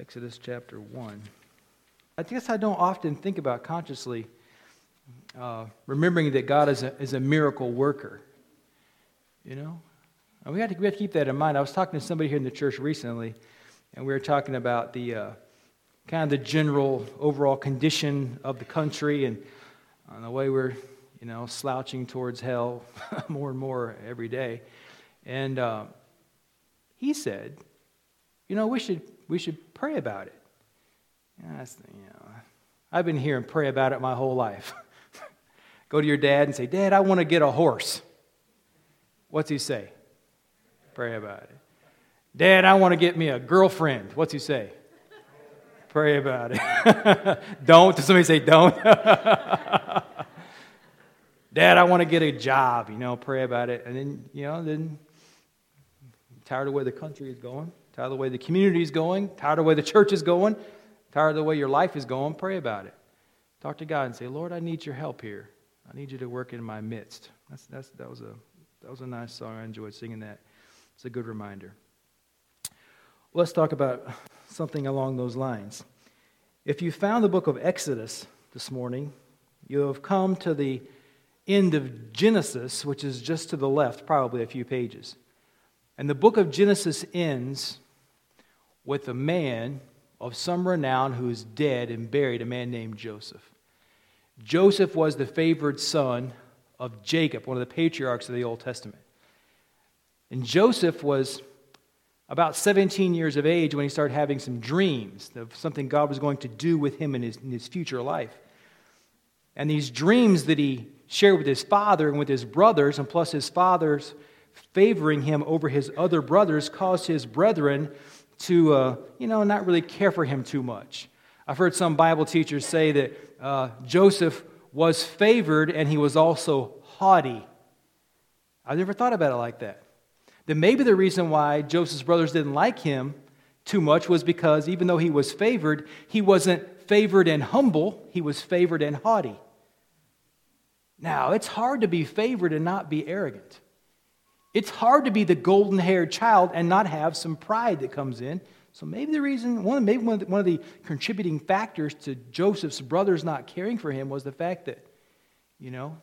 Exodus chapter 1. I guess I don't often think about consciously uh, remembering that God is a, is a miracle worker. You know? And we have, to, we have to keep that in mind. I was talking to somebody here in the church recently, and we were talking about the uh, kind of the general overall condition of the country and the way we're, you know, slouching towards hell more and more every day. And uh, he said, you know, we should, we should pray about it. you know, I've been hearing pray about it my whole life. Go to your dad and say, Dad, I want to get a horse. What's he say? Pray about it. Dad, I want to get me a girlfriend. What's he say? Pray about it. don't. Does somebody say don't? Dad, I want to get a job. You know, pray about it. And then, you know, then tired of where the country is going, tired of the way the community is going, tired of the way the church is going, tired of the way your life is going. Pray about it. Talk to God and say, Lord, I need your help here. I need you to work in my midst. That's, that's, that, was a, that was a nice song. I enjoyed singing that. It's a good reminder. Let's talk about something along those lines. If you found the book of Exodus this morning, you have come to the end of Genesis, which is just to the left, probably a few pages. And the book of Genesis ends with a man of some renown who is dead and buried, a man named Joseph. Joseph was the favored son of Jacob, one of the patriarchs of the Old Testament. And Joseph was about 17 years of age when he started having some dreams of something God was going to do with him in his, in his future life. And these dreams that he shared with his father and with his brothers, and plus his father's favoring him over his other brothers, caused his brethren to, uh, you know, not really care for him too much. I've heard some Bible teachers say that uh, Joseph was favored and he was also haughty. I've never thought about it like that that maybe the reason why Joseph's brothers didn't like him too much was because even though he was favored, he wasn't favored and humble, he was favored and haughty. Now, it's hard to be favored and not be arrogant. It's hard to be the golden haired child and not have some pride that comes in. So maybe the reason, one, maybe one of, the, one of the contributing factors to Joseph's brothers not caring for him was the fact that, you know,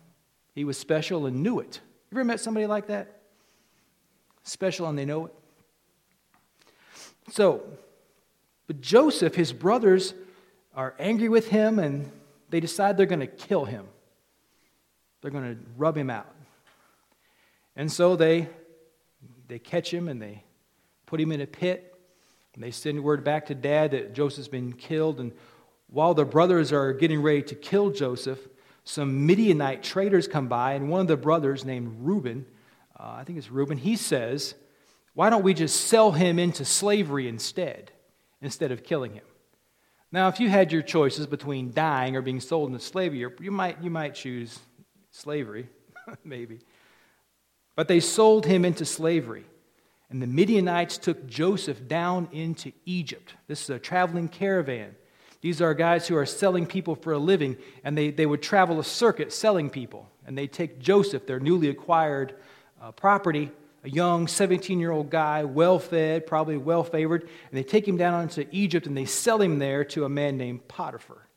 he was special and knew it. You ever met somebody like that? special and they know it. So, but Joseph, his brothers, are angry with him and they decide they're going to kill him. They're going to rub him out. And so they, they catch him and they put him in a pit. And they send word back to dad that Joseph's been killed. And while the brothers are getting ready to kill Joseph, some Midianite traders come by, and one of the brothers, named Reuben, uh, I think it's Reuben, he says, Why don't we just sell him into slavery instead, instead of killing him? Now, if you had your choices between dying or being sold into slavery, you might, you might choose slavery, maybe. But they sold him into slavery. And the Midianites took Joseph down into Egypt. This is a traveling caravan. These are guys who are selling people for a living, and they, they would travel a circuit selling people. And they take Joseph, their newly acquired uh, property, a young 17 year old guy, well fed, probably well favored, and they take him down into Egypt and they sell him there to a man named Potiphar.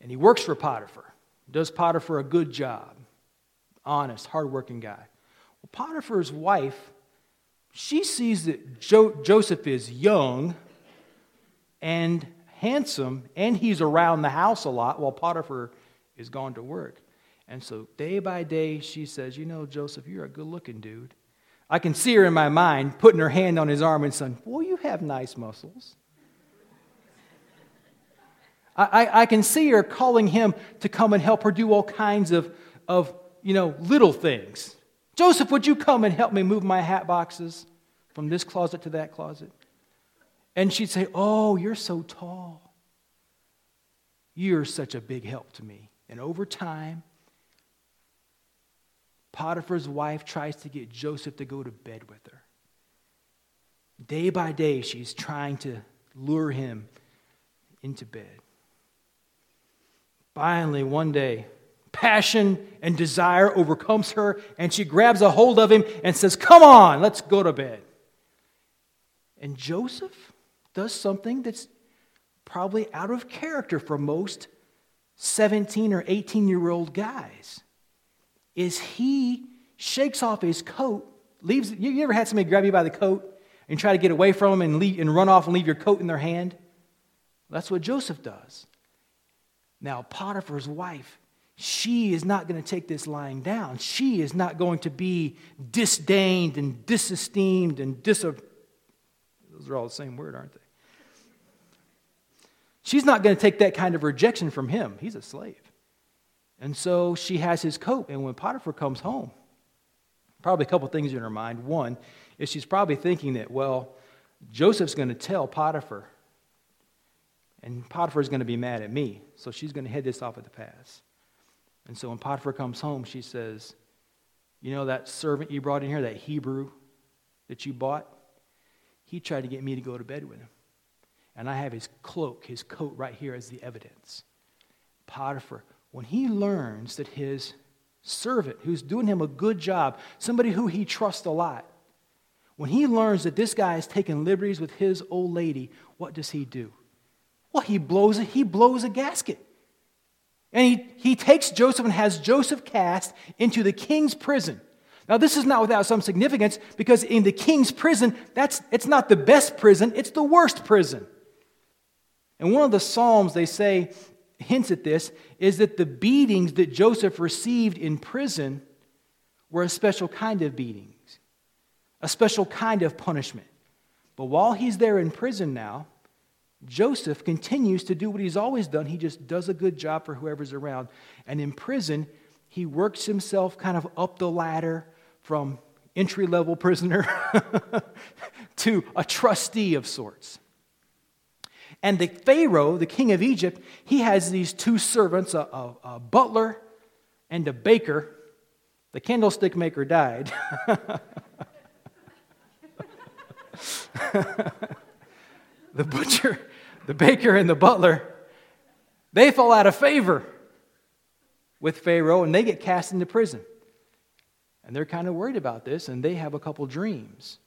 And he works for Potiphar. Does Potiphar a good job? Honest, hardworking guy. Well, Potiphar's wife, she sees that jo- Joseph is young and handsome, and he's around the house a lot while Potiphar is gone to work. And so day by day, she says, You know, Joseph, you're a good looking dude. I can see her in my mind putting her hand on his arm and saying, Boy, you have nice muscles. I, I, can see her calling him to come and help her do all kinds of, of, you know, little things. Joseph, would you come and help me move my hat boxes from this closet to that closet? And she'd say, Oh, you're so tall. You're such a big help to me. And over time, Potiphar's wife tries to get Joseph to go to bed with her. Day by day, she's trying to lure him into bed. Finally, one day, passion and desire overcomes her, and she grabs a hold of him and says, Come on, let's go to bed. And Joseph does something that's probably out of character for most 17 or 18 year old guys. Is he shakes off his coat, leaves. You ever had somebody grab you by the coat and try to get away from them and, leave, and run off and leave your coat in their hand? That's what Joseph does. Now, Potiphar's wife, she is not going to take this lying down. She is not going to be disdained and disesteemed and dis. Those are all the same word, aren't they? She's not going to take that kind of rejection from him. He's a slave. And so she has his coat. And when Potiphar comes home, probably a couple things in her mind. One is she's probably thinking that, well, Joseph's going to tell Potiphar, and Potiphar's going to be mad at me. So she's going to head this off at the pass. And so when Potiphar comes home, she says, You know that servant you brought in here, that Hebrew that you bought? He tried to get me to go to bed with him. And I have his cloak, his coat right here as the evidence. Potiphar, when he learns that his servant, who's doing him a good job, somebody who he trusts a lot, when he learns that this guy is taking liberties with his old lady, what does he do? Well, he blows, a he blows a gasket. And he, he takes Joseph and has Joseph cast into the king's prison. Now, this is not without some significance because in the king's prison, that's, it's not the best prison, it's the worst prison. And one of the Psalms they say hints at this is that the beatings that Joseph received in prison were a special kind of beatings, a special kind of punishment. But while he's there in prison now, Joseph continues to do what he's always done. He just does a good job for whoever's around. And in prison, he works himself kind of up the ladder from entry level prisoner to a trustee of sorts. And the Pharaoh, the king of Egypt, he has these two servants, a, a, a butler and a baker. The candlestick maker died. the butcher, the baker, and the butler, they fall out of favor with Pharaoh and they get cast into prison. And they're kind of worried about this and they have a couple dreams.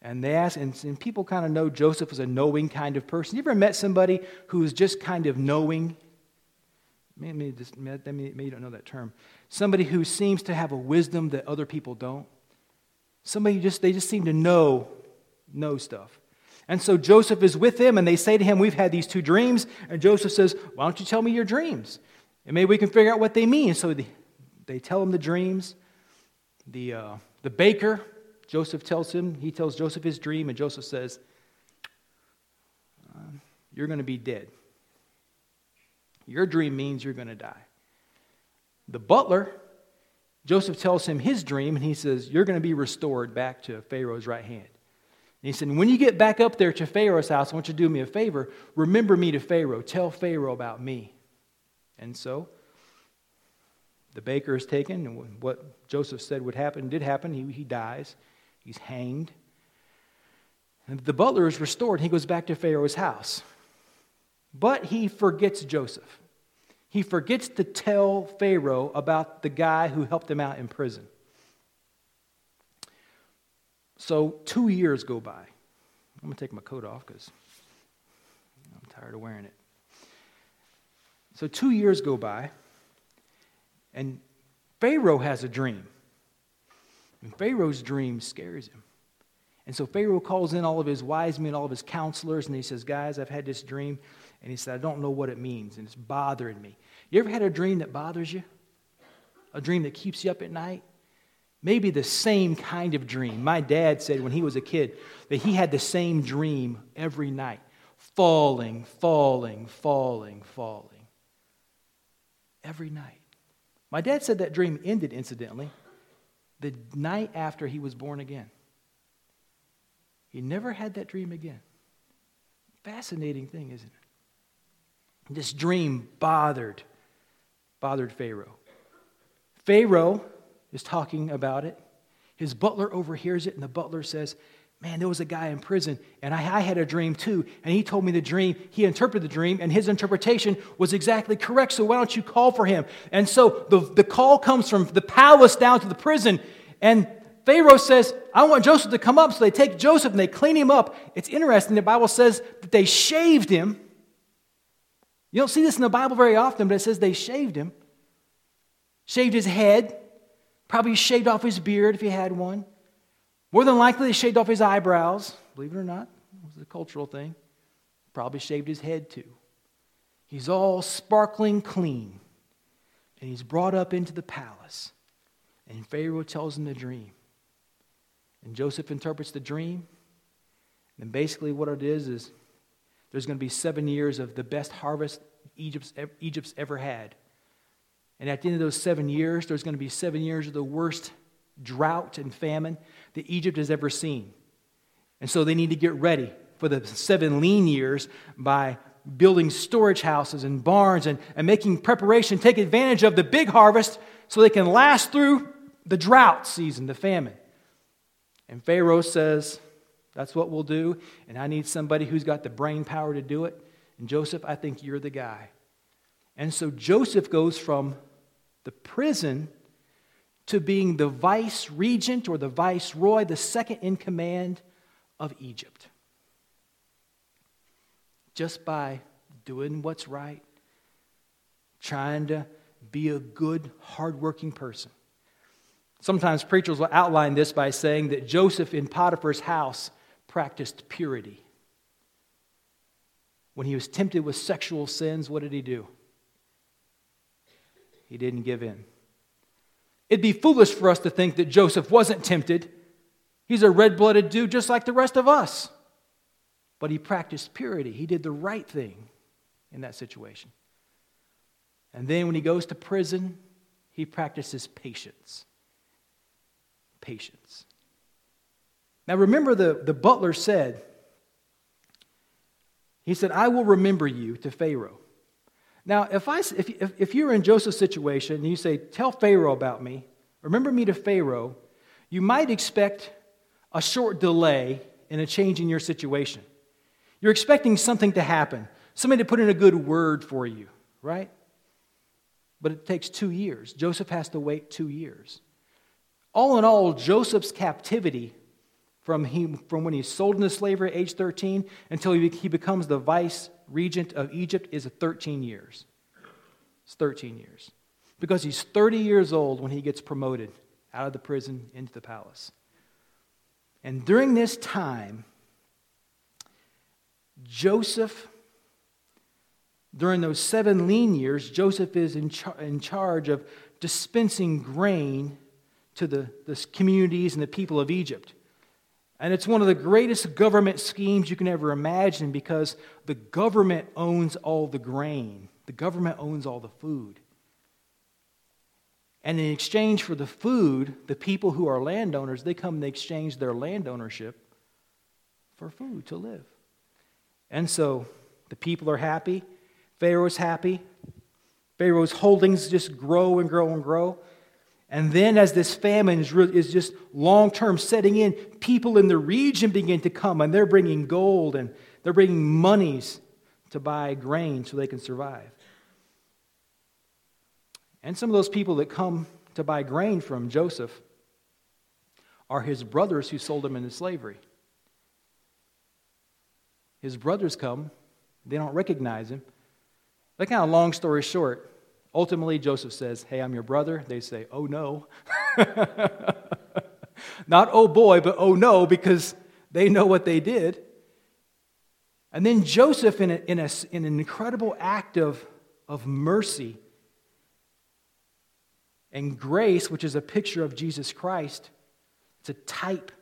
And they ask, and, and people kind of know Joseph as a knowing kind of person. You ever met somebody who's just kind of knowing? Maybe, just, maybe you don't know that term. Somebody who seems to have a wisdom that other people don't. Somebody just, they just seem to know, know stuff. And so Joseph is with them, and they say to him, We've had these two dreams. And Joseph says, Why don't you tell me your dreams? And maybe we can figure out what they mean. So they, tell him the dreams. The, uh, the baker Joseph tells him, he tells Joseph his dream, and Joseph says, um, You're going to be dead. Your dream means you're going to die. The butler, Joseph tells him his dream, and he says, You're going to be restored back to Pharaoh's right hand. And he said, When you get back up there to Pharaoh's house, I want you to do me a favor. Remember me to Pharaoh. Tell Pharaoh about me. And so the baker is taken, and what Joseph said would happen did happen. He, he dies. He's hanged. And the butler is restored. He goes back to Pharaoh's house. But he forgets Joseph. He forgets to tell Pharaoh about the guy who helped him out in prison. So two years go by. I'm going to take my coat off because I'm tired of wearing it. So two years go by, and Pharaoh has a dream. And Pharaoh's dream scares him. And so Pharaoh calls in all of his wise men, all of his counselors, and he says, Guys, I've had this dream. And he said, I don't know what it means, and it's bothering me. You ever had a dream that bothers you? A dream that keeps you up at night? Maybe the same kind of dream. My dad said when he was a kid that he had the same dream every night falling, falling, falling, falling. Every night. My dad said that dream ended, incidentally, the night after he was born again. He never had that dream again. Fascinating thing, isn't it? This dream bothered, bothered Pharaoh. Pharaoh is talking about it. His butler overhears it, and the butler says, Man, there was a guy in prison, and I, I, had a dream too. And he told me the dream. He interpreted the dream, and his interpretation was exactly correct. So why don't you call for him? And so the, the call comes from the palace down to the prison. And Pharaoh says, I want Joseph to come up. So they take Joseph and they clean him up. It's interesting. The Bible says that they shaved him. You don't see this in the Bible very often, but it says they shaved him. Shaved his head. Probably shaved off his beard if he had one. More than likely, they shaved off his eyebrows. Believe it or not, it was a cultural thing. Probably shaved his head too. He's all sparkling clean. And he's brought up into the palace. And Pharaoh tells him the dream. And Joseph interprets the dream. And basically, what it is is there's going to be seven years of the best harvest Egypt's, Egypt's ever had. And at the end of those seven years, there's going to be seven years of the worst drought and famine that Egypt has ever seen. And so they need to get ready for the seven lean years by building storage houses and barns and, and making preparation, take advantage of the big harvest so they can last through the drought season, the famine. And Pharaoh says, That's what we'll do. And I need somebody who's got the brain power to do it. And Joseph, I think you're the guy. And so Joseph goes from the prison to being the vice regent or the viceroy, the second in command of Egypt just by doing what's right, trying to be a good, hardworking person. Sometimes preachers will outline this by saying that Joseph in Potiphar's house practiced purity. When he was tempted with sexual sins, what did he do? He didn't give in. It'd be foolish for us to think that Joseph wasn't tempted. He's a red blooded dude just like the rest of us. But he practiced purity. He did the right thing in that situation. And then when he goes to prison, he practices patience. Patience. Now remember, the, the butler said, he said, I will remember you to Pharaoh. Now, if, I, if, if, if you're in Joseph's situation and you say, Tell Pharaoh about me, remember me to Pharaoh, you might expect a short delay in a change in your situation. You're expecting something to happen, somebody to put in a good word for you, right? But it takes two years. Joseph has to wait two years. All in all, Joseph's captivity from, he, from when he's sold into slavery at age 13 until he, he becomes the vice regent of Egypt is 13 years. It's 13 years. Because he's 30 years old when he gets promoted out of the prison into the palace. And during this time, Joseph, during those seven lean years, Joseph is in, char- in charge of dispensing grain to the, the communities and the people of Egypt. And it's one of the greatest government schemes you can ever imagine because the government owns all the grain, the government owns all the food. And in exchange for the food, the people who are landowners, they come and they exchange their land ownership for food to live. And so the people are happy. Pharaoh's happy. Pharaoh's holdings just grow and grow and grow. And then, as this famine is, really, is just long term setting in, people in the region begin to come and they're bringing gold and they're bringing monies to buy grain so they can survive. And some of those people that come to buy grain from Joseph are his brothers who sold him into slavery. His brothers come, they don't recognize him. That kind of long story short, ultimately Joseph says, Hey, I'm your brother. They say, Oh no. Not oh boy, but oh no, because they know what they did. And then Joseph, in, a, in, a, in an incredible act of, of mercy and grace, which is a picture of Jesus Christ, it's a type.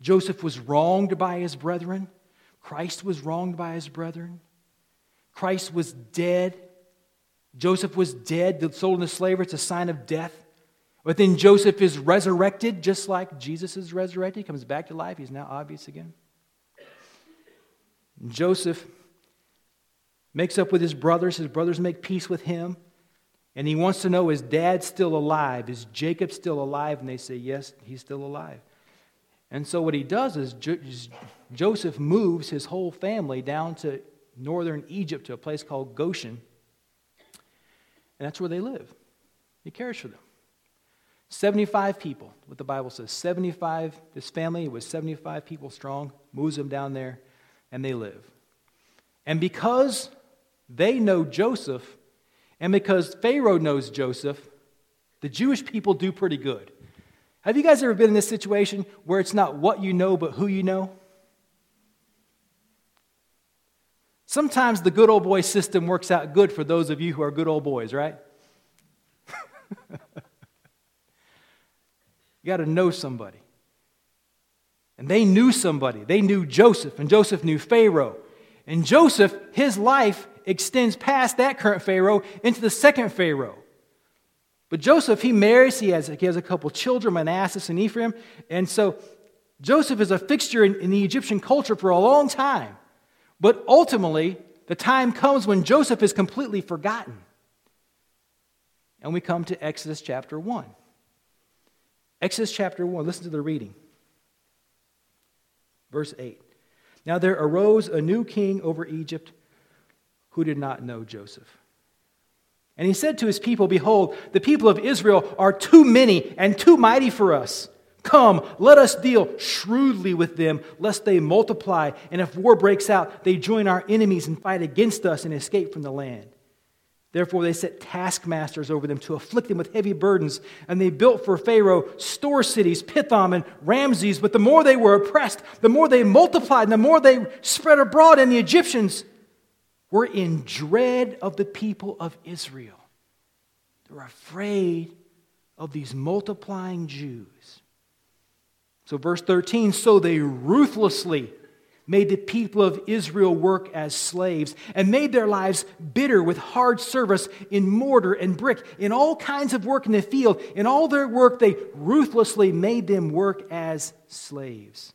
Joseph was wronged by his brethren. Christ was wronged by his brethren. Christ was dead. Joseph was dead, sold into slavery. It's a sign of death. But then Joseph is resurrected, just like Jesus is resurrected. He comes back to life. He's now obvious again. And Joseph makes up with his brothers. His brothers make peace with him. And he wants to know is dad still alive? Is Jacob still alive? And they say, yes, he's still alive. And so what he does is Joseph moves his whole family down to northern Egypt to a place called Goshen. And that's where they live. He cares for them. 75 people, what the Bible says. 75, this family was 75 people strong, moves them down there, and they live. And because they know Joseph, and because Pharaoh knows Joseph, the Jewish people do pretty good. Have you guys ever been in this situation where it's not what you know, but who you know? Sometimes the good old boy system works out good for those of you who are good old boys, right? you got to know somebody. And they knew somebody. They knew Joseph, and Joseph knew Pharaoh. And Joseph, his life extends past that current Pharaoh into the second Pharaoh. But Joseph, he marries, he has, he has a couple children, Manasseh and Ephraim. And so Joseph is a fixture in, in the Egyptian culture for a long time. But ultimately, the time comes when Joseph is completely forgotten. And we come to Exodus chapter 1. Exodus chapter 1, listen to the reading. Verse 8. Now there arose a new king over Egypt who did not know Joseph. And he said to his people, Behold, the people of Israel are too many and too mighty for us. Come, let us deal shrewdly with them, lest they multiply, and if war breaks out, they join our enemies and fight against us and escape from the land. Therefore, they set taskmasters over them to afflict them with heavy burdens, and they built for Pharaoh store cities, Pithom and Ramses. But the more they were oppressed, the more they multiplied, and the more they spread abroad, and the Egyptians were in dread of the people of Israel. They were afraid of these multiplying Jews. So, verse 13 so they ruthlessly made the people of Israel work as slaves and made their lives bitter with hard service in mortar and brick, in all kinds of work in the field. In all their work, they ruthlessly made them work as slaves.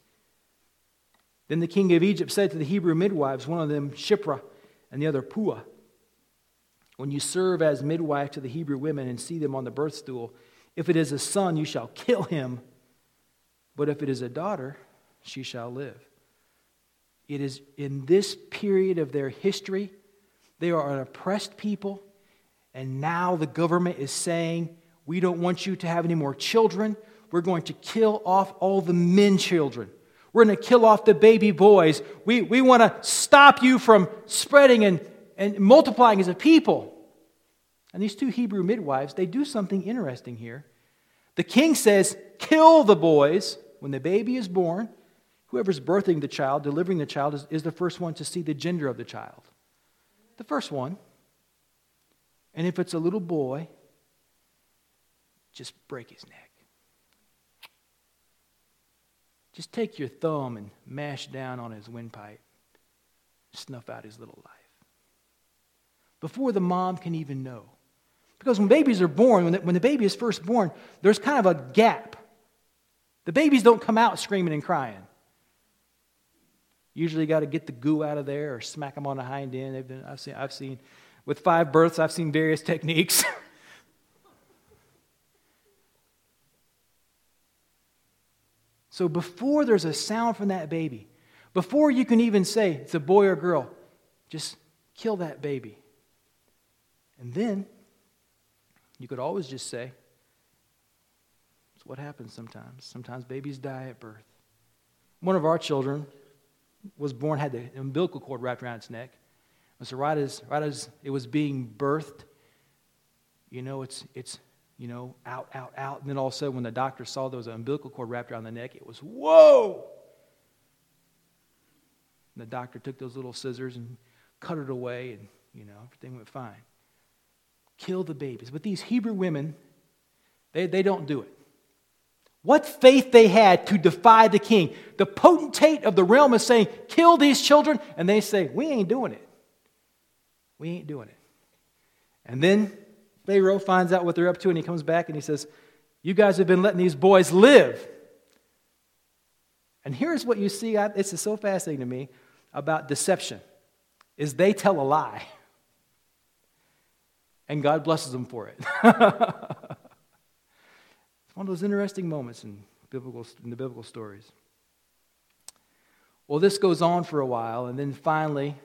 Then the king of Egypt said to the Hebrew midwives, one of them Shiphrah, and the other Puah. When you serve as midwife to the Hebrew women and see them on the birth stool, if it is a son, you shall kill him. But if it is a daughter, she shall live. It is in this period of their history, they are an oppressed people, and now the government is saying, We don't want you to have any more children. We're going to kill off all the men children. We're going to kill off the baby boys. We, we want to stop you from spreading and, and multiplying as a people. And these two Hebrew midwives, they do something interesting here. The king says, kill the boys when the baby is born. Whoever's birthing the child, delivering the child, is, is the first one to see the gender of the child. The first one. And if it's a little boy, just break his neck. Just take your thumb and mash down on his windpipe, snuff out his little life. Before the mom can even know. Because when babies are born, when the, when the baby is first born, there's kind of a gap. The babies don't come out screaming and crying. Usually, got to get the goo out of there or smack them on the hind end. They've been, I've seen, I've seen, with five births, I've seen various techniques. So before there's a sound from that baby, before you can even say it's a boy or girl, just kill that baby. And then you could always just say, what happens sometimes. Sometimes babies die at birth. One of our children was born, had the umbilical cord wrapped around its neck. And so right as, right as it was being birthed, you know, it's, it's you know, out, out, out. And then all of a sudden, when the doctor saw there was an umbilical cord wrapped around the neck, it was, whoa! And the doctor took those little scissors and cut it away, and, you know, everything went fine. Kill the babies. But these Hebrew women, they, they don't do it. What faith they had to defy the king. The potentate of the realm is saying, kill these children. And they say, we ain't doing it. We ain't doing it. And then Pharaoh finds out what they're up to and he comes back and he says, You guys have been letting these boys live. And here's what you see, this is so fascinating to me about deception, is they tell a lie. And God blesses them for it. one of those interesting moments in, biblical, in the biblical stories. Well, this goes on for a while, and then finally,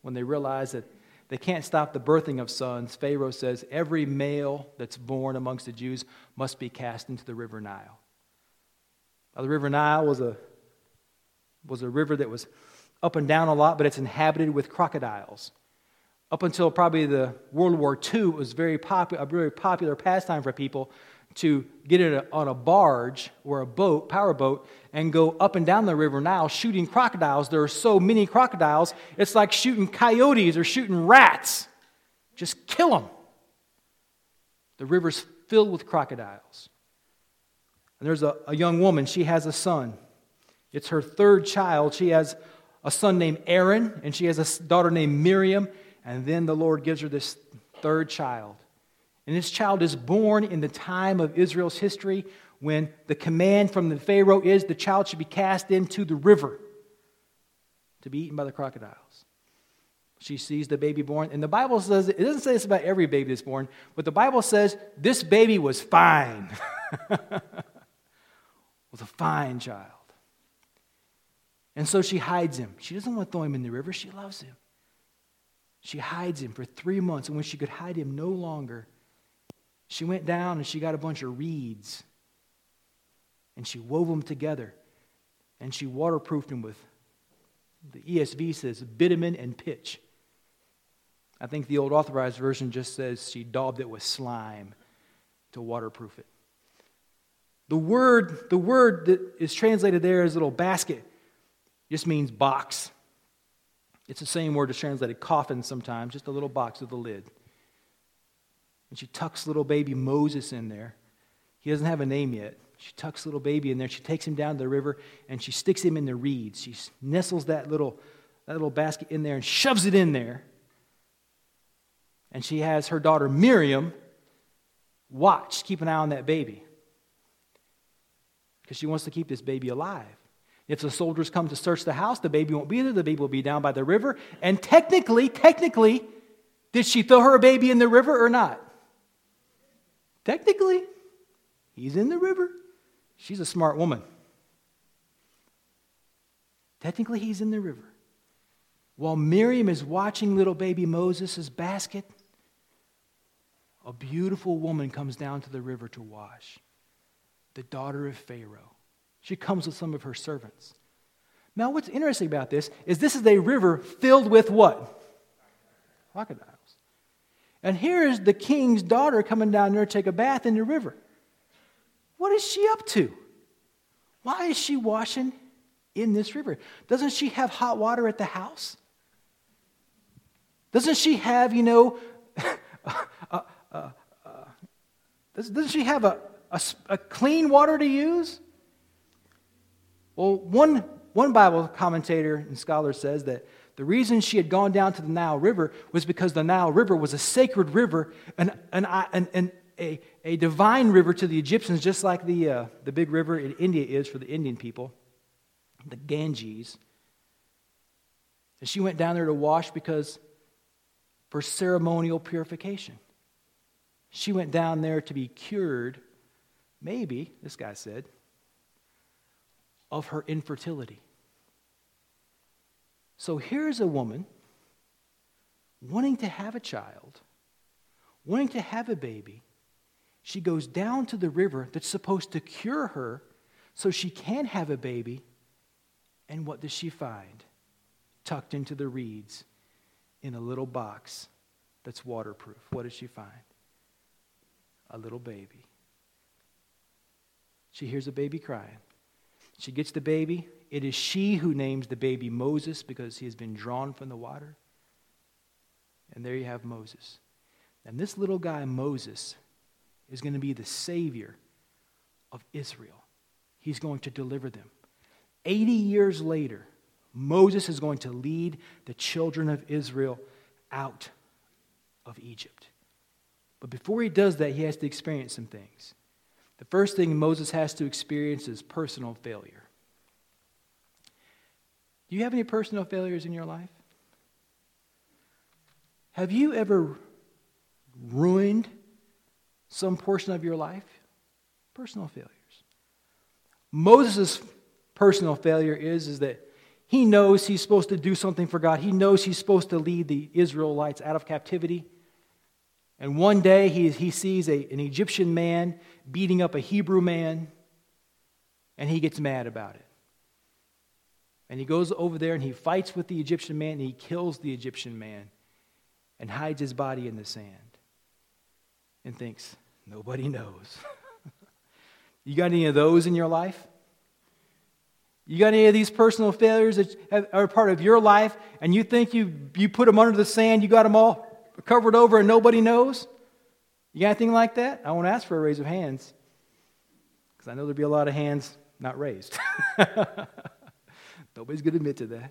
when they realize that they can't stop the birthing of sons. Pharaoh says every male that's born amongst the Jews must be cast into the river Nile. Now, the river Nile was a, was a river that was up and down a lot, but it's inhabited with crocodiles. Up until probably the World War II, it was very popular, a very popular pastime for people to get it on a barge or a boat, power boat, and go up and down the river Nile shooting crocodiles. There are so many crocodiles, it's like shooting coyotes or shooting rats. Just kill them. The river's filled with crocodiles. And there's a, a young woman, she has a son. It's her third child. She has a son named Aaron, and she has a daughter named Miriam. And then the Lord gives her this third child. And this child is born in the time of Israel's history when the command from the Pharaoh is the child should be cast into the river to be eaten by the crocodiles. She sees the baby born, and the Bible says it doesn't say this about every baby that's born, but the Bible says this baby was fine. was a fine child. And so she hides him. She doesn't want to throw him in the river, she loves him. She hides him for three months, and when she could hide him no longer, she went down and she got a bunch of reeds and she wove them together and she waterproofed them with, the ESV says, bitumen and pitch. I think the old authorized version just says she daubed it with slime to waterproof it. The word, the word that is translated there as little basket just means box. It's the same word as translated coffin sometimes, just a little box with a lid. And she tucks little baby Moses in there. He doesn't have a name yet. She tucks little baby in there. She takes him down to the river and she sticks him in the reeds. She nestles that little, that little basket in there and shoves it in there. And she has her daughter Miriam watch, keep an eye on that baby. Because she wants to keep this baby alive. If the soldiers come to search the house, the baby won't be there. The baby will be down by the river. And technically, technically, did she throw her baby in the river or not? Technically, he's in the river. She's a smart woman. Technically, he's in the river. While Miriam is watching little baby Moses' basket, a beautiful woman comes down to the river to wash, the daughter of Pharaoh. She comes with some of her servants. Now, what's interesting about this is this is a river filled with what? Crocodiles. And here's the king's daughter coming down there to take a bath in the river. What is she up to? Why is she washing in this river? Doesn't she have hot water at the house? Doesn't she have, you know, uh, uh, uh, doesn't she have a, a, a clean water to use? Well, one, one Bible commentator and scholar says that the reason she had gone down to the Nile River was because the Nile River was a sacred river and, and, and, and a, a divine river to the Egyptians, just like the, uh, the big river in India is for the Indian people, the Ganges. And she went down there to wash because for ceremonial purification. She went down there to be cured, maybe, this guy said, of her infertility. So here's a woman wanting to have a child, wanting to have a baby. She goes down to the river that's supposed to cure her so she can have a baby. And what does she find? Tucked into the reeds in a little box that's waterproof. What does she find? A little baby. She hears a baby crying. She gets the baby. It is she who names the baby Moses because he has been drawn from the water. And there you have Moses. And this little guy, Moses, is going to be the savior of Israel. He's going to deliver them. 80 years later, Moses is going to lead the children of Israel out of Egypt. But before he does that, he has to experience some things. The first thing Moses has to experience is personal failure. Do you have any personal failures in your life? Have you ever ruined some portion of your life? Personal failures. Moses' personal failure is, is that He knows he's supposed to do something for God. He knows he's supposed to lead the Israelites out of captivity. And one day he, he sees a, an Egyptian man beating up a Hebrew man, and he gets mad about it. And he goes over there and he fights with the Egyptian man, and he kills the Egyptian man and hides his body in the sand and thinks, nobody knows. you got any of those in your life? You got any of these personal failures that are part of your life, and you think you, you put them under the sand, you got them all covered over, and nobody knows? You got anything like that? I won't ask for a raise of hands, because I know there'll be a lot of hands not raised. Nobody's going to admit to that.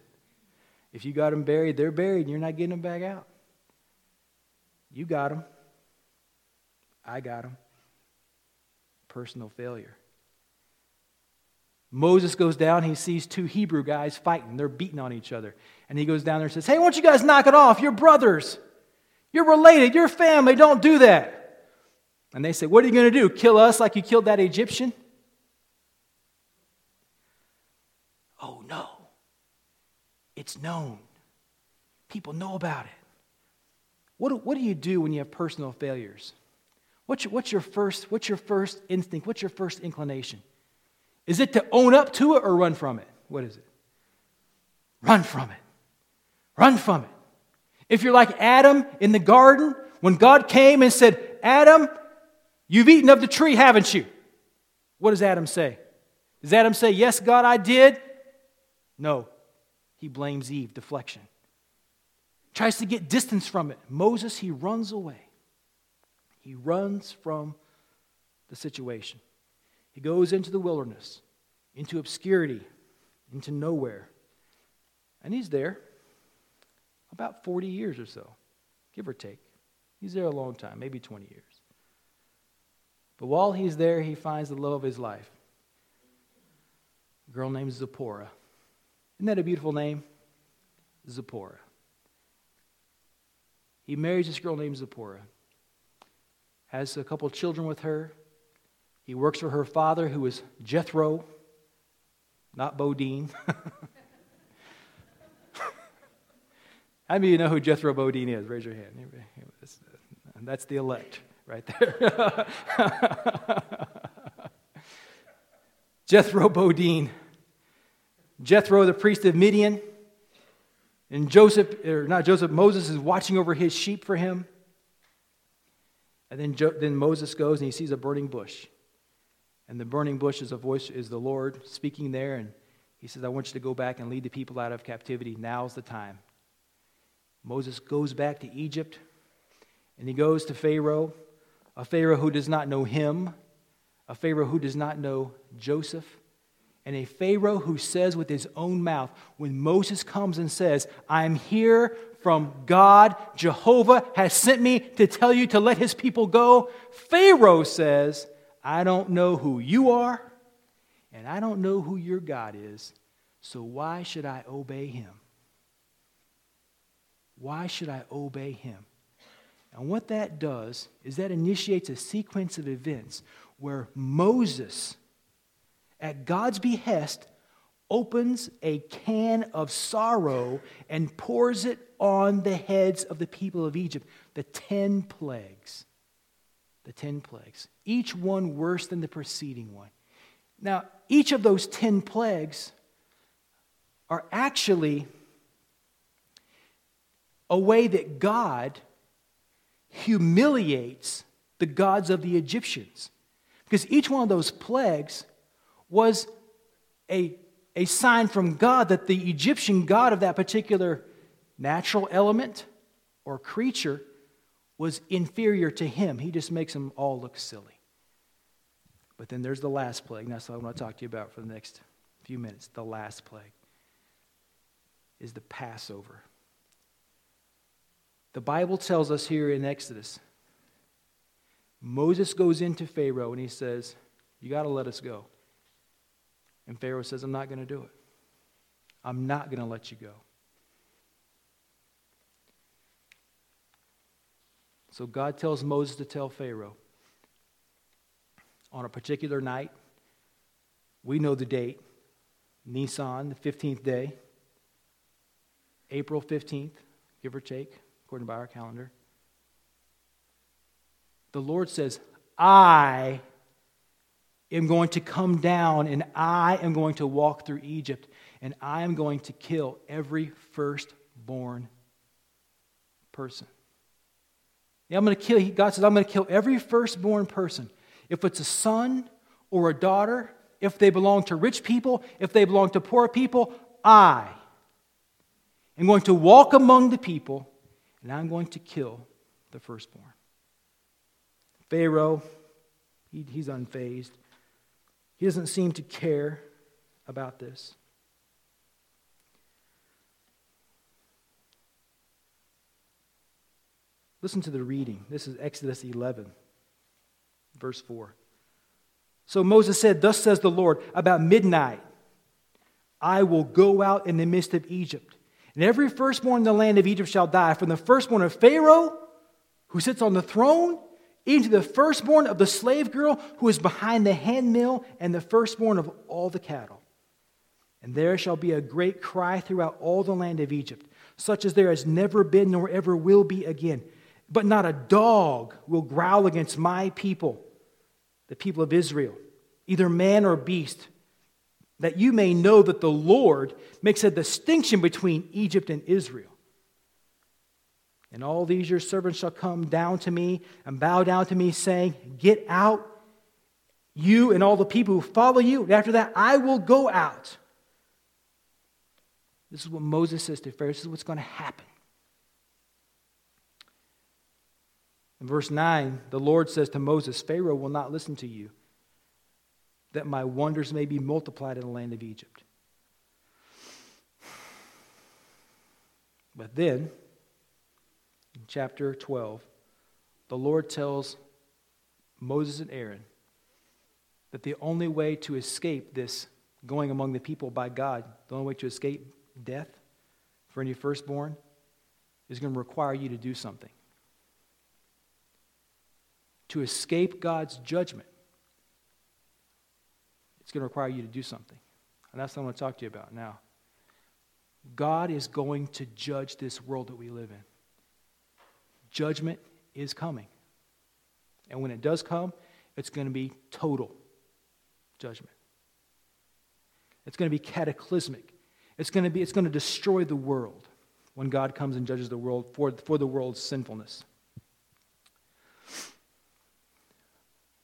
If you got them buried, they're buried, and you're not getting them back out. You got them. I got them. Personal failure. Moses goes down, he sees two Hebrew guys fighting. They're beating on each other. And he goes down there and says, Hey, why don't you guys knock it off? You're brothers. You're related. You're family. Don't do that. And they say, What are you going to do? Kill us like you killed that Egyptian? Oh, no. It's known. People know about it. What do, what do you do when you have personal failures? What's your, what's your, first, what's your first instinct? What's your first inclination? Is it to own up to it or run from it? What is it? Run from it. Run from it. If you're like Adam in the garden, when God came and said, Adam, you've eaten of the tree, haven't you? What does Adam say? Does Adam say, Yes, God, I did? No. He blames Eve, deflection. Tries to get distance from it. Moses, he runs away. He runs from the situation. He goes into the wilderness, into obscurity, into nowhere. And he's there about 40 years or so, give or take. He's there a long time, maybe 20 years. But while he's there, he finds the love of his life. A girl named Zipporah. Isn't that a beautiful name? Zipporah. He marries this girl named Zipporah, has a couple children with her, he works for her father, who is Jethro, not Bodine. How many of you know who Jethro Bodine is? Raise your hand. That's the elect right there. Jethro Bodine. Jethro, the priest of Midian. And Joseph, or not Joseph, Moses is watching over his sheep for him. And then, jo- then Moses goes and he sees a burning bush. And the burning bush is a voice, is the Lord speaking there. And he says, I want you to go back and lead the people out of captivity. Now's the time. Moses goes back to Egypt and he goes to Pharaoh, a Pharaoh who does not know him, a Pharaoh who does not know Joseph, and a Pharaoh who says with his own mouth, when Moses comes and says, I'm here from God, Jehovah has sent me to tell you to let his people go, Pharaoh says, I don't know who you are, and I don't know who your God is, so why should I obey him? Why should I obey him? And what that does is that initiates a sequence of events where Moses, at God's behest, opens a can of sorrow and pours it on the heads of the people of Egypt, the ten plagues the 10 plagues, each one worse than the preceding one. Now, each of those 10 plagues are actually a way that God humiliates the gods of the Egyptians. Because each one of those plagues was a, a sign from God that the Egyptian god of that particular natural element or creature was inferior to him. He just makes them all look silly. But then there's the last plague. And that's what I want to talk to you about for the next few minutes. The last plague is the Passover. The Bible tells us here in Exodus Moses goes into Pharaoh and he says, You got to let us go. And Pharaoh says, I'm not going to do it. I'm not going to let you go. So God tells Moses to tell Pharaoh on a particular night, we know the date, Nisan, the 15th day, April 15th, give or take, according to our calendar. The Lord says, I am going to come down and I am going to walk through Egypt and I am going to kill every firstborn person. Yeah, I'm going to kill, God says, I'm going to kill every firstborn person. If it's a son or a daughter, if they belong to rich people, if they belong to poor people, I am going to walk among the people and I'm going to kill the firstborn. Pharaoh, he, he's unfazed. He doesn't seem to care about this. Listen to the reading. This is Exodus 11, verse 4. So Moses said, Thus says the Lord, about midnight, I will go out in the midst of Egypt, and every firstborn in the land of Egypt shall die, from the firstborn of Pharaoh, who sits on the throne, even to the firstborn of the slave girl who is behind the handmill, and the firstborn of all the cattle. And there shall be a great cry throughout all the land of Egypt, such as there has never been nor ever will be again but not a dog will growl against my people, the people of Israel, either man or beast, that you may know that the Lord makes a distinction between Egypt and Israel. And all these your servants shall come down to me and bow down to me, saying, Get out, you and all the people who follow you. And after that, I will go out. This is what Moses says to Pharaoh. This is what's going to happen. In verse 9, the Lord says to Moses, Pharaoh will not listen to you, that my wonders may be multiplied in the land of Egypt. But then, chapter 12, the Lord tells Moses and Aaron that the only way to escape this going among the people by God, the only way to escape death for any firstborn, is going to require you to do something to escape God's judgment, it's going to require you to do something. And that's what I want to talk to you about now. God is going to judge this world that we live in. Judgment is coming. And when it does come, it's going to be total judgment. It's going to be cataclysmic. It's going to, be, it's going to destroy the world when God comes and judges the world for, for the world's sinfulness.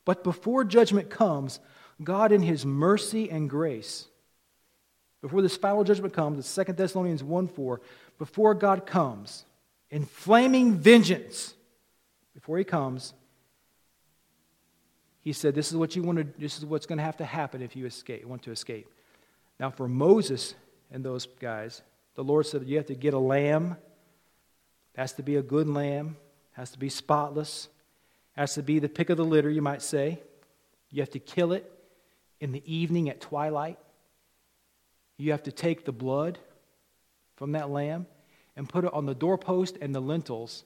But before judgment comes, God, in His mercy and grace, before this final judgment comes, the 2 Thessalonians 1 4, before God comes in flaming vengeance, before He comes, He said, This is what you want to, this is what's going to have to happen if you escape, want to escape. Now, for Moses and those guys, the Lord said you have to get a lamb. It has to be a good lamb, it has to be spotless has to be the pick of the litter, you might say. You have to kill it in the evening at twilight. You have to take the blood from that lamb and put it on the doorpost and the lintels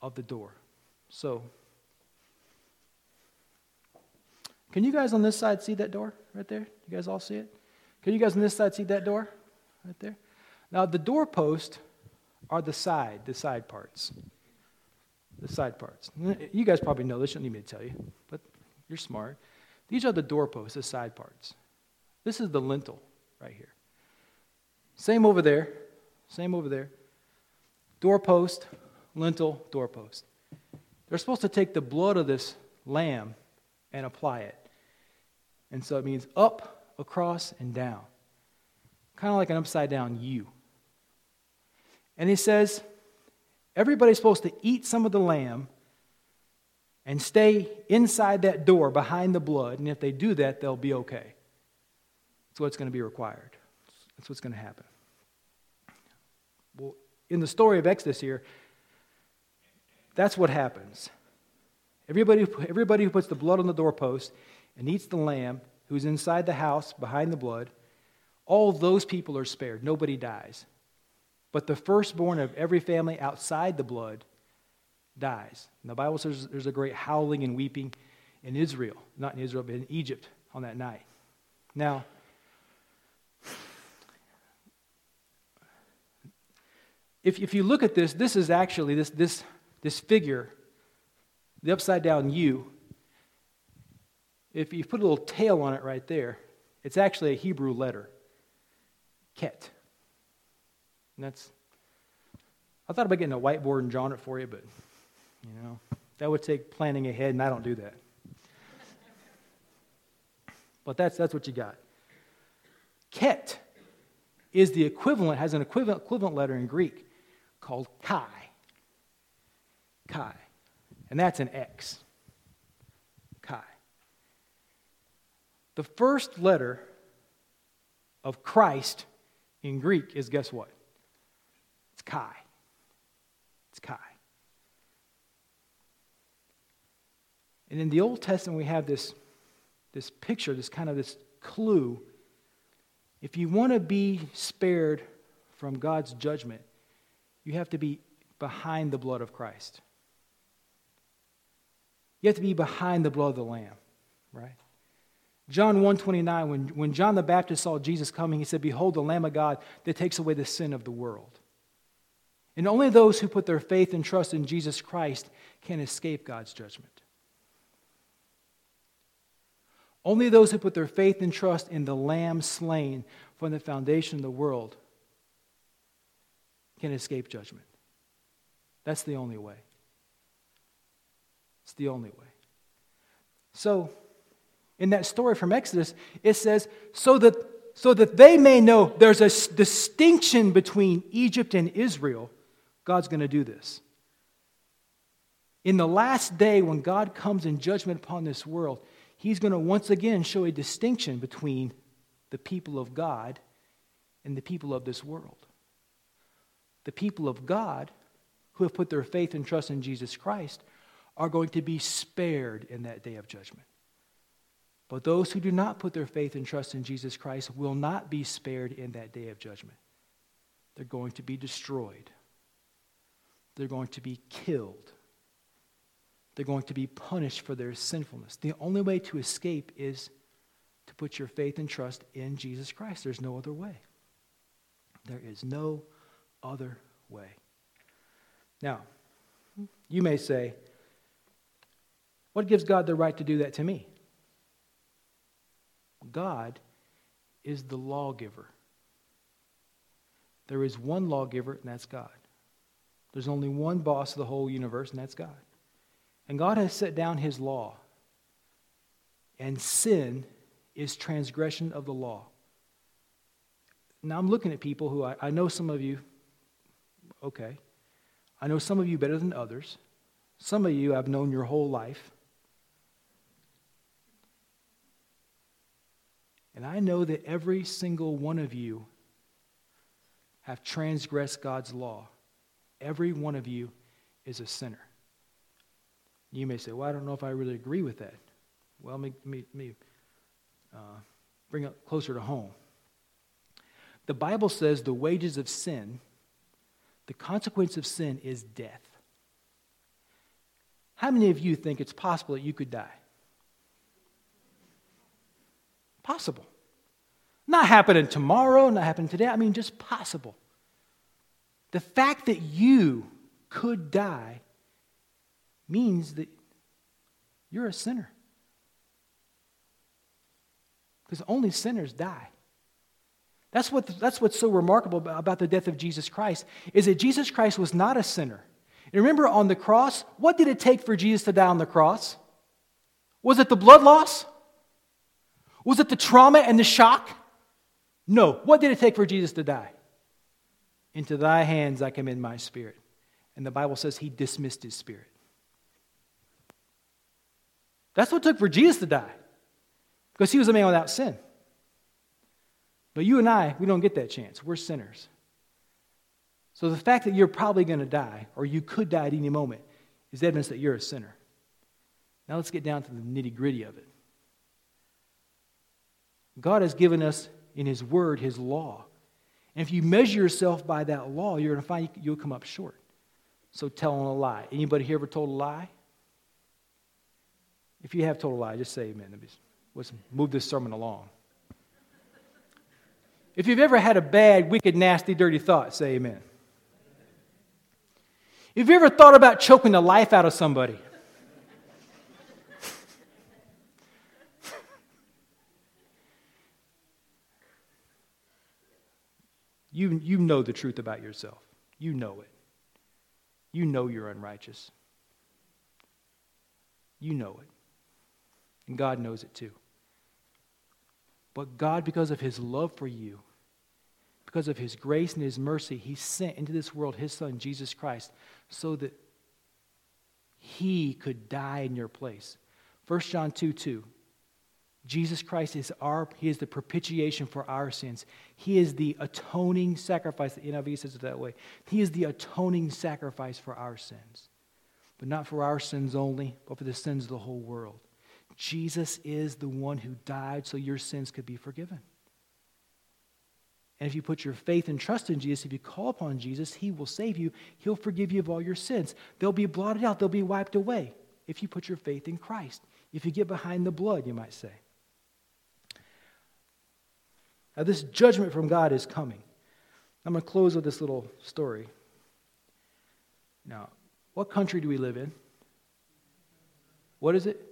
of the door. So, can you guys on this side see that door right there? You guys all see it? Can you guys on this side see that door right there? Now, the doorpost are the side, the side parts the side parts. You guys probably know this, you don't need me to tell you, but you're smart. These are the doorposts, the side parts. This is the lintel right here. Same over there, same over there. Doorpost, lintel, doorpost. They're supposed to take the blood of this lamb and apply it. And so it means up, across, and down. Kind of like an upside down U. And he says, Everybody's supposed to eat some of the lamb and stay inside that door behind the blood, and if they do that, they'll be okay. That's what's going to be required. That's what's going to happen. Well, in the story of Exodus here, that's what happens. Everybody, everybody who puts the blood on the doorpost and eats the lamb who's inside the house behind the blood, all those people are spared. Nobody dies. But the firstborn of every family outside the blood dies. And the Bible says there's a great howling and weeping in Israel, not in Israel, but in Egypt on that night. Now, if, if you look at this, this is actually this, this, this figure, the upside down U. If you put a little tail on it right there, it's actually a Hebrew letter, ket. And that's, I thought about getting a whiteboard and drawing it for you, but, you know, that would take planning ahead, and I don't do that. but that's, that's what you got. Ket is the equivalent, has an equivalent, equivalent letter in Greek called chi. Chi. And that's an X. Chi. The first letter of Christ in Greek is guess what? It's chi. It's chi. And in the Old Testament, we have this, this picture, this kind of this clue. If you want to be spared from God's judgment, you have to be behind the blood of Christ. You have to be behind the blood of the Lamb, right? John 129, when, when John the Baptist saw Jesus coming, he said, Behold, the Lamb of God that takes away the sin of the world. And only those who put their faith and trust in Jesus Christ can escape God's judgment. Only those who put their faith and trust in the Lamb slain from the foundation of the world can escape judgment. That's the only way. It's the only way. So, in that story from Exodus, it says, so that, so that they may know there's a distinction between Egypt and Israel, God's going to do this. In the last day, when God comes in judgment upon this world, He's going to once again show a distinction between the people of God and the people of this world the people of God who have put their faith and trust in Jesus Christ are going to be spared in that day of judgment. But those who do not put their faith and trust in Jesus Christ will not be spared in that day of judgment. They're going to be destroyed. They're going to be killed. They're going to be punished for their sinfulness. The only way to escape is to put your faith and trust in Jesus Christ. There's no other way. There is no other way. Now, you may say, what gives God the right to do that to me? God is the lawgiver. There is one lawgiver, and that's God. There's only one boss of the whole universe, and that's God. And God has set down his law. And sin is transgression of the law. Now, I'm looking at people who I, I know some of you Okay. I know some of you better than others. Some of you I've known your whole life. And I know that every single one of you have transgressed God's law. Every one of you is a sinner. You may say, Well, I don't know if I really agree with that. Well, let me, let me uh, bring it closer to home. The Bible says the wages of sin the consequence of sin is death. How many of you think it's possible that you could die? Possible. Not happening tomorrow, not happening today. I mean, just possible. The fact that you could die means that you're a sinner. Because only sinners die. That's, what, that's what's so remarkable about the death of Jesus Christ, is that Jesus Christ was not a sinner. And remember on the cross, what did it take for Jesus to die on the cross? Was it the blood loss? Was it the trauma and the shock? No. What did it take for Jesus to die? Into thy hands I commend my spirit. And the Bible says he dismissed his spirit. That's what it took for Jesus to die, because he was a man without sin. But you and I, we don't get that chance. We're sinners. So the fact that you're probably going to die, or you could die at any moment, is evidence that you're a sinner. Now let's get down to the nitty gritty of it. God has given us in His Word His law. And if you measure yourself by that law, you're going to find you'll come up short. So telling a lie. Anybody here ever told a lie? If you have told a lie, just say amen. Let's move this sermon along. If you've ever had a bad, wicked, nasty, dirty thought, say amen. If you ever thought about choking the life out of somebody? you, you know the truth about yourself. You know it. You know you're unrighteous. You know it. And God knows it too. But God, because of his love for you, because of his grace and his mercy, he sent into this world his son, Jesus Christ, so that he could die in your place. 1 John 2 2. Jesus Christ is our, he is the propitiation for our sins. He is the atoning sacrifice. The NIV says it that way. He is the atoning sacrifice for our sins. But not for our sins only, but for the sins of the whole world. Jesus is the one who died so your sins could be forgiven. And if you put your faith and trust in Jesus, if you call upon Jesus, He will save you. He'll forgive you of all your sins. They'll be blotted out, they'll be wiped away if you put your faith in Christ. If you get behind the blood, you might say. Now, this judgment from God is coming. I'm going to close with this little story. Now, what country do we live in? What is it?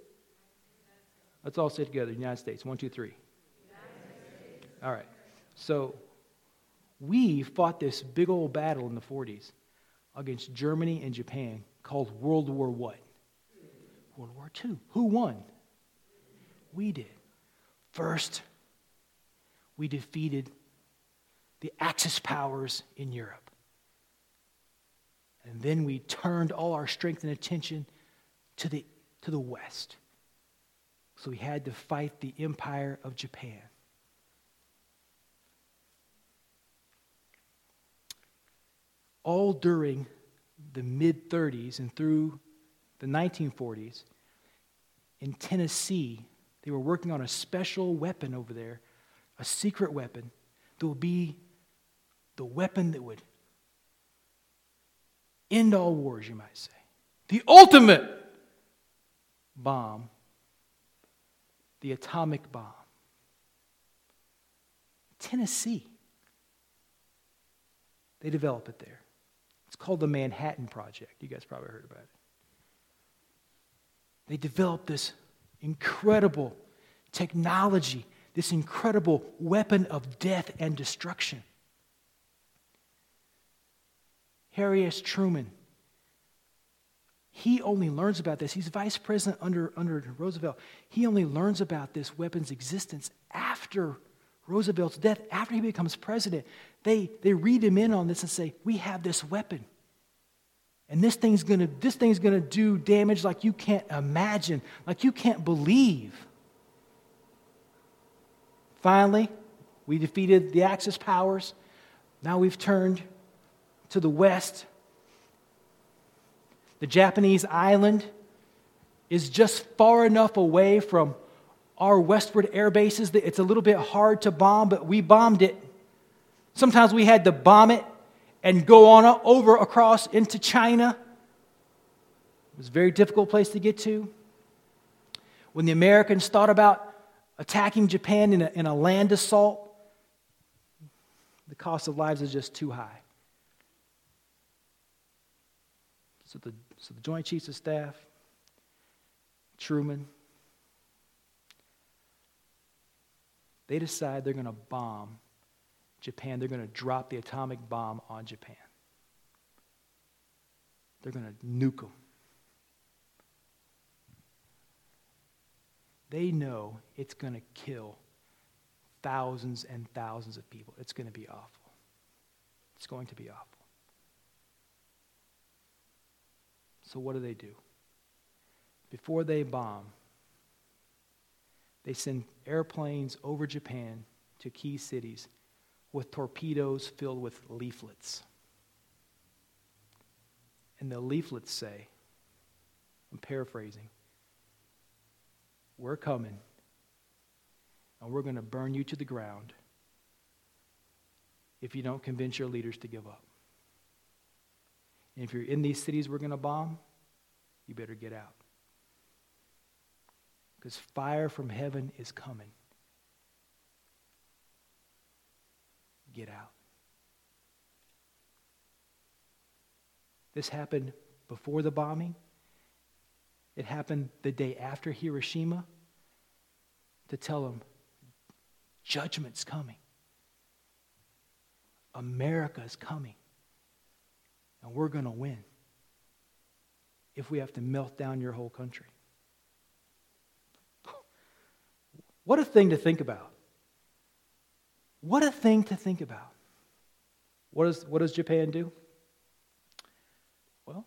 Let's all say together United States. One, two, three. All right. So, we fought this big old battle in the 40s against Germany and Japan called World War what? World War II. Who won? We did. First, we defeated the Axis powers in Europe. And then we turned all our strength and attention to the, to the West. So we had to fight the empire of Japan. All during the mid 30s and through the 1940s, in Tennessee, they were working on a special weapon over there a secret weapon that would be the weapon that would end all wars, you might say. The ultimate bomb, the atomic bomb. Tennessee. They develop it there. It's called the Manhattan Project. You guys probably heard about it. They develop this incredible technology this incredible weapon of death and destruction. Harry S. Truman, he only learns about this. He's vice president under, under Roosevelt. He only learns about this weapon's existence after Roosevelt's death, after he becomes president. They, they read him in on this and say, We have this weapon. And this thing's gonna, this thing's gonna do damage like you can't imagine, like you can't believe. Finally, we defeated the Axis powers. Now we've turned to the west. The Japanese island is just far enough away from our westward air bases that it's a little bit hard to bomb, but we bombed it. Sometimes we had to bomb it and go on over across into China. It was a very difficult place to get to. When the Americans thought about attacking Japan in a, in a land assault, the cost of lives is just too high. So the, so the Joint Chiefs of Staff, Truman, they decide they're going to bomb Japan. They're going to drop the atomic bomb on Japan. They're going to nuke them. They know it's going to kill thousands and thousands of people. It's going to be awful. It's going to be awful. So, what do they do? Before they bomb, they send airplanes over Japan to key cities with torpedoes filled with leaflets. And the leaflets say, I'm paraphrasing, we're coming, and we're going to burn you to the ground if you don't convince your leaders to give up. And if you're in these cities we're going to bomb, you better get out. Because fire from heaven is coming. Get out. This happened before the bombing. It happened the day after Hiroshima to tell them judgment's coming. America's coming. And we're going to win if we have to melt down your whole country. What a thing to think about. What a thing to think about. What, is, what does Japan do? Well,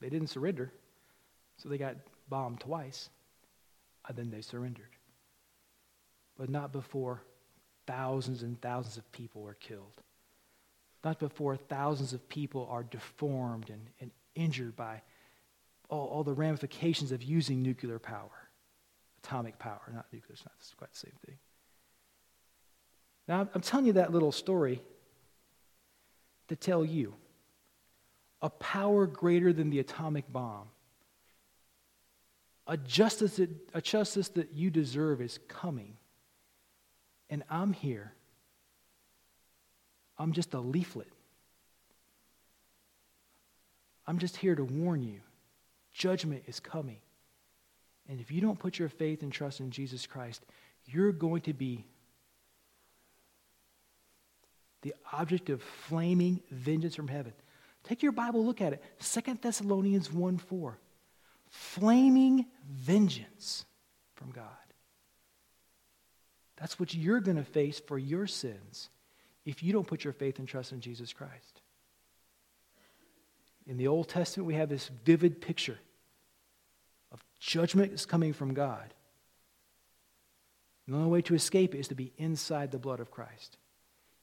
they didn't surrender, so they got bombed twice, and then they surrendered. But not before thousands and thousands of people were killed. Not before thousands of people are deformed and, and injured by all, all the ramifications of using nuclear power, atomic power, not nuclear, it's not it's quite the same thing. Now, I'm telling you that little story to tell you a power greater than the atomic bomb, a justice that, a justice that you deserve is coming. And I'm here. I'm just a leaflet. I'm just here to warn you. Judgment is coming. And if you don't put your faith and trust in Jesus Christ, you're going to be the object of flaming vengeance from heaven. Take your Bible, look at it. Second Thessalonians 1 4. Flaming vengeance from God. That's what you're going to face for your sins if you don't put your faith and trust in Jesus Christ. In the Old Testament, we have this vivid picture of judgment is coming from God. The only way to escape it is to be inside the blood of Christ,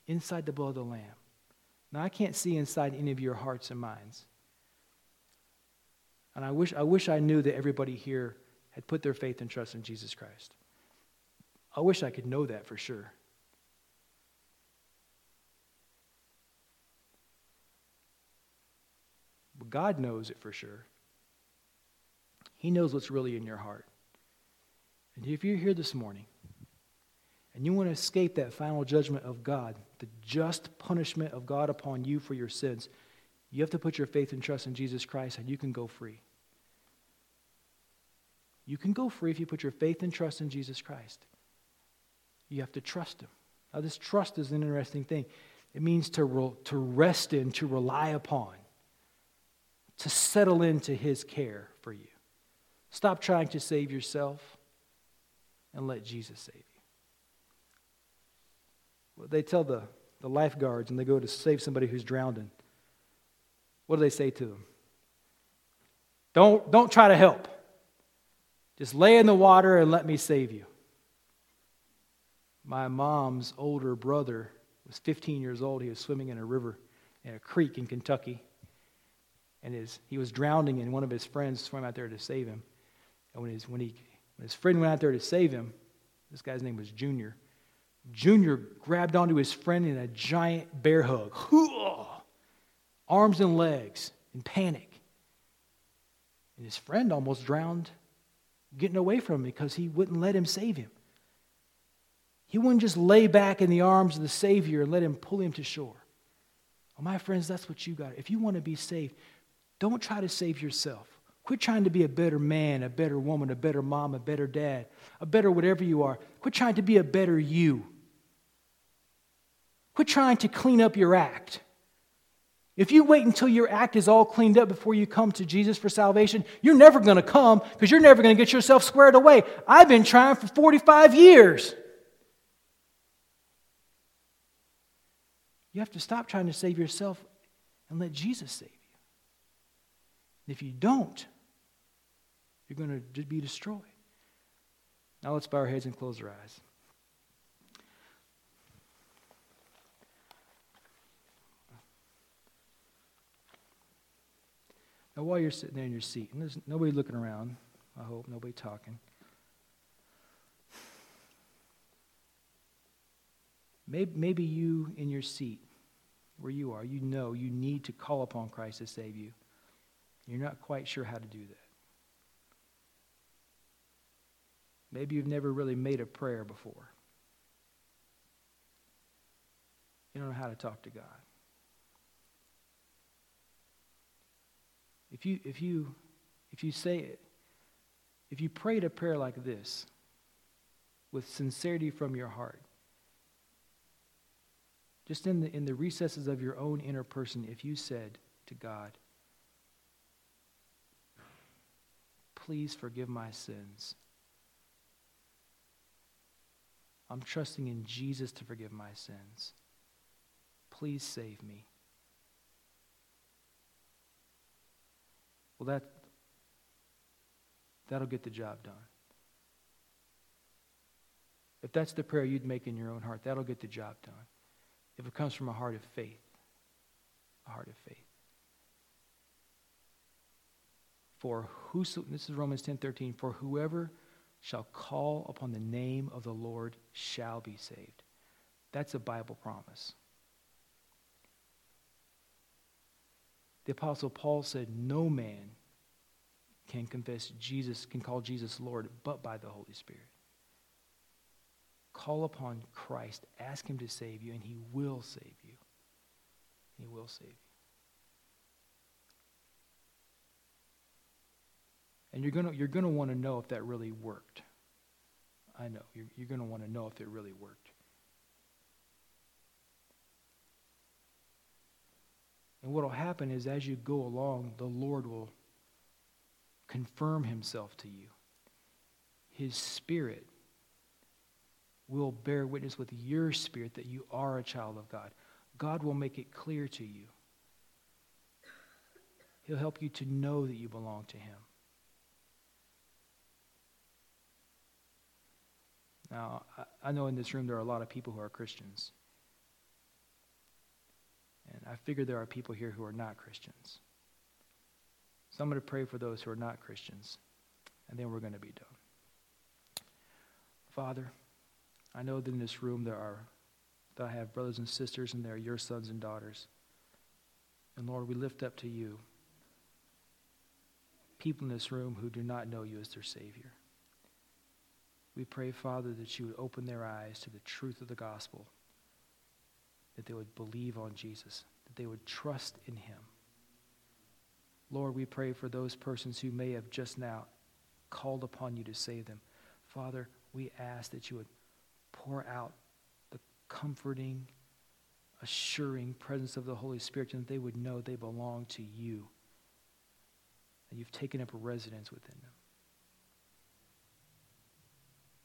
inside the blood of the Lamb. Now, I can't see inside any of your hearts and minds. And I wish, I wish I knew that everybody here had put their faith and trust in Jesus Christ. I wish I could know that for sure. God knows it for sure. He knows what's really in your heart. And if you're here this morning and you want to escape that final judgment of God, the just punishment of God upon you for your sins, you have to put your faith and trust in Jesus Christ and you can go free. You can go free if you put your faith and trust in Jesus Christ. You have to trust Him. Now, this trust is an interesting thing. It means to, re- to rest in, to rely upon, to settle into His care for you. Stop trying to save yourself and let Jesus save you. Well, they tell the, the lifeguards and they go to save somebody who's drowning. What do they say to them? Don't, don't try to help. Just lay in the water and let me save you. My mom's older brother was 15 years old. He was swimming in a river, in a creek in Kentucky. And his, he was drowning, and one of his friends swam out there to save him. And when his, when, he, when his friend went out there to save him, this guy's name was Junior. Junior grabbed onto his friend in a giant bear hug, arms and legs in panic. And his friend almost drowned getting away from him because he wouldn't let him save him. He wouldn't just lay back in the arms of the Savior and let him pull him to shore. Well, my friends, that's what you got. If you want to be saved, don't try to save yourself. Quit trying to be a better man, a better woman, a better mom, a better dad, a better whatever you are. Quit trying to be a better you. Quit trying to clean up your act. If you wait until your act is all cleaned up before you come to Jesus for salvation, you're never going to come because you're never going to get yourself squared away. I've been trying for 45 years. You have to stop trying to save yourself and let Jesus save you. If you don't, you're going to be destroyed. Now let's bow our heads and close our eyes. Now, while you're sitting there in your seat, and there's nobody looking around, I hope, nobody talking. Maybe, maybe you in your seat, where you are, you know you need to call upon Christ to save you. You're not quite sure how to do that. Maybe you've never really made a prayer before. You don't know how to talk to God. If you, if you, if you say it, if you prayed a prayer like this with sincerity from your heart, just in the, in the recesses of your own inner person, if you said to God, Please forgive my sins. I'm trusting in Jesus to forgive my sins. Please save me. Well, that, that'll get the job done. If that's the prayer you'd make in your own heart, that'll get the job done. If it comes from a heart of faith, a heart of faith. For whoso, this is Romans 10 13, for whoever shall call upon the name of the Lord shall be saved. That's a Bible promise. The Apostle Paul said, No man can confess Jesus, can call Jesus Lord, but by the Holy Spirit. Call upon Christ, ask Him to save you, and He will save you. He will save you. And you're going you're going to want to know if that really worked. I know. You're, you're going to want to know if it really worked. And what will happen is as you go along, the Lord will confirm himself to you. His spirit will bear witness with your spirit that you are a child of God. God will make it clear to you. He'll help you to know that you belong to him. Now, I know in this room there are a lot of people who are Christians. And I figure there are people here who are not Christians. So I'm going to pray for those who are not Christians, and then we're going to be done. Father, I know that in this room there are, that I have brothers and sisters, and they are your sons and daughters. And Lord, we lift up to you people in this room who do not know you as their Savior. We pray, Father, that you would open their eyes to the truth of the gospel, that they would believe on Jesus, that they would trust in him. Lord, we pray for those persons who may have just now called upon you to save them. Father, we ask that you would pour out the comforting, assuring presence of the Holy Spirit, and that they would know they belong to you, and you've taken up a residence within them.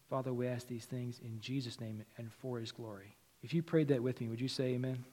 Father, we ask these things in Jesus' name and for his glory. If you prayed that with me, would you say amen?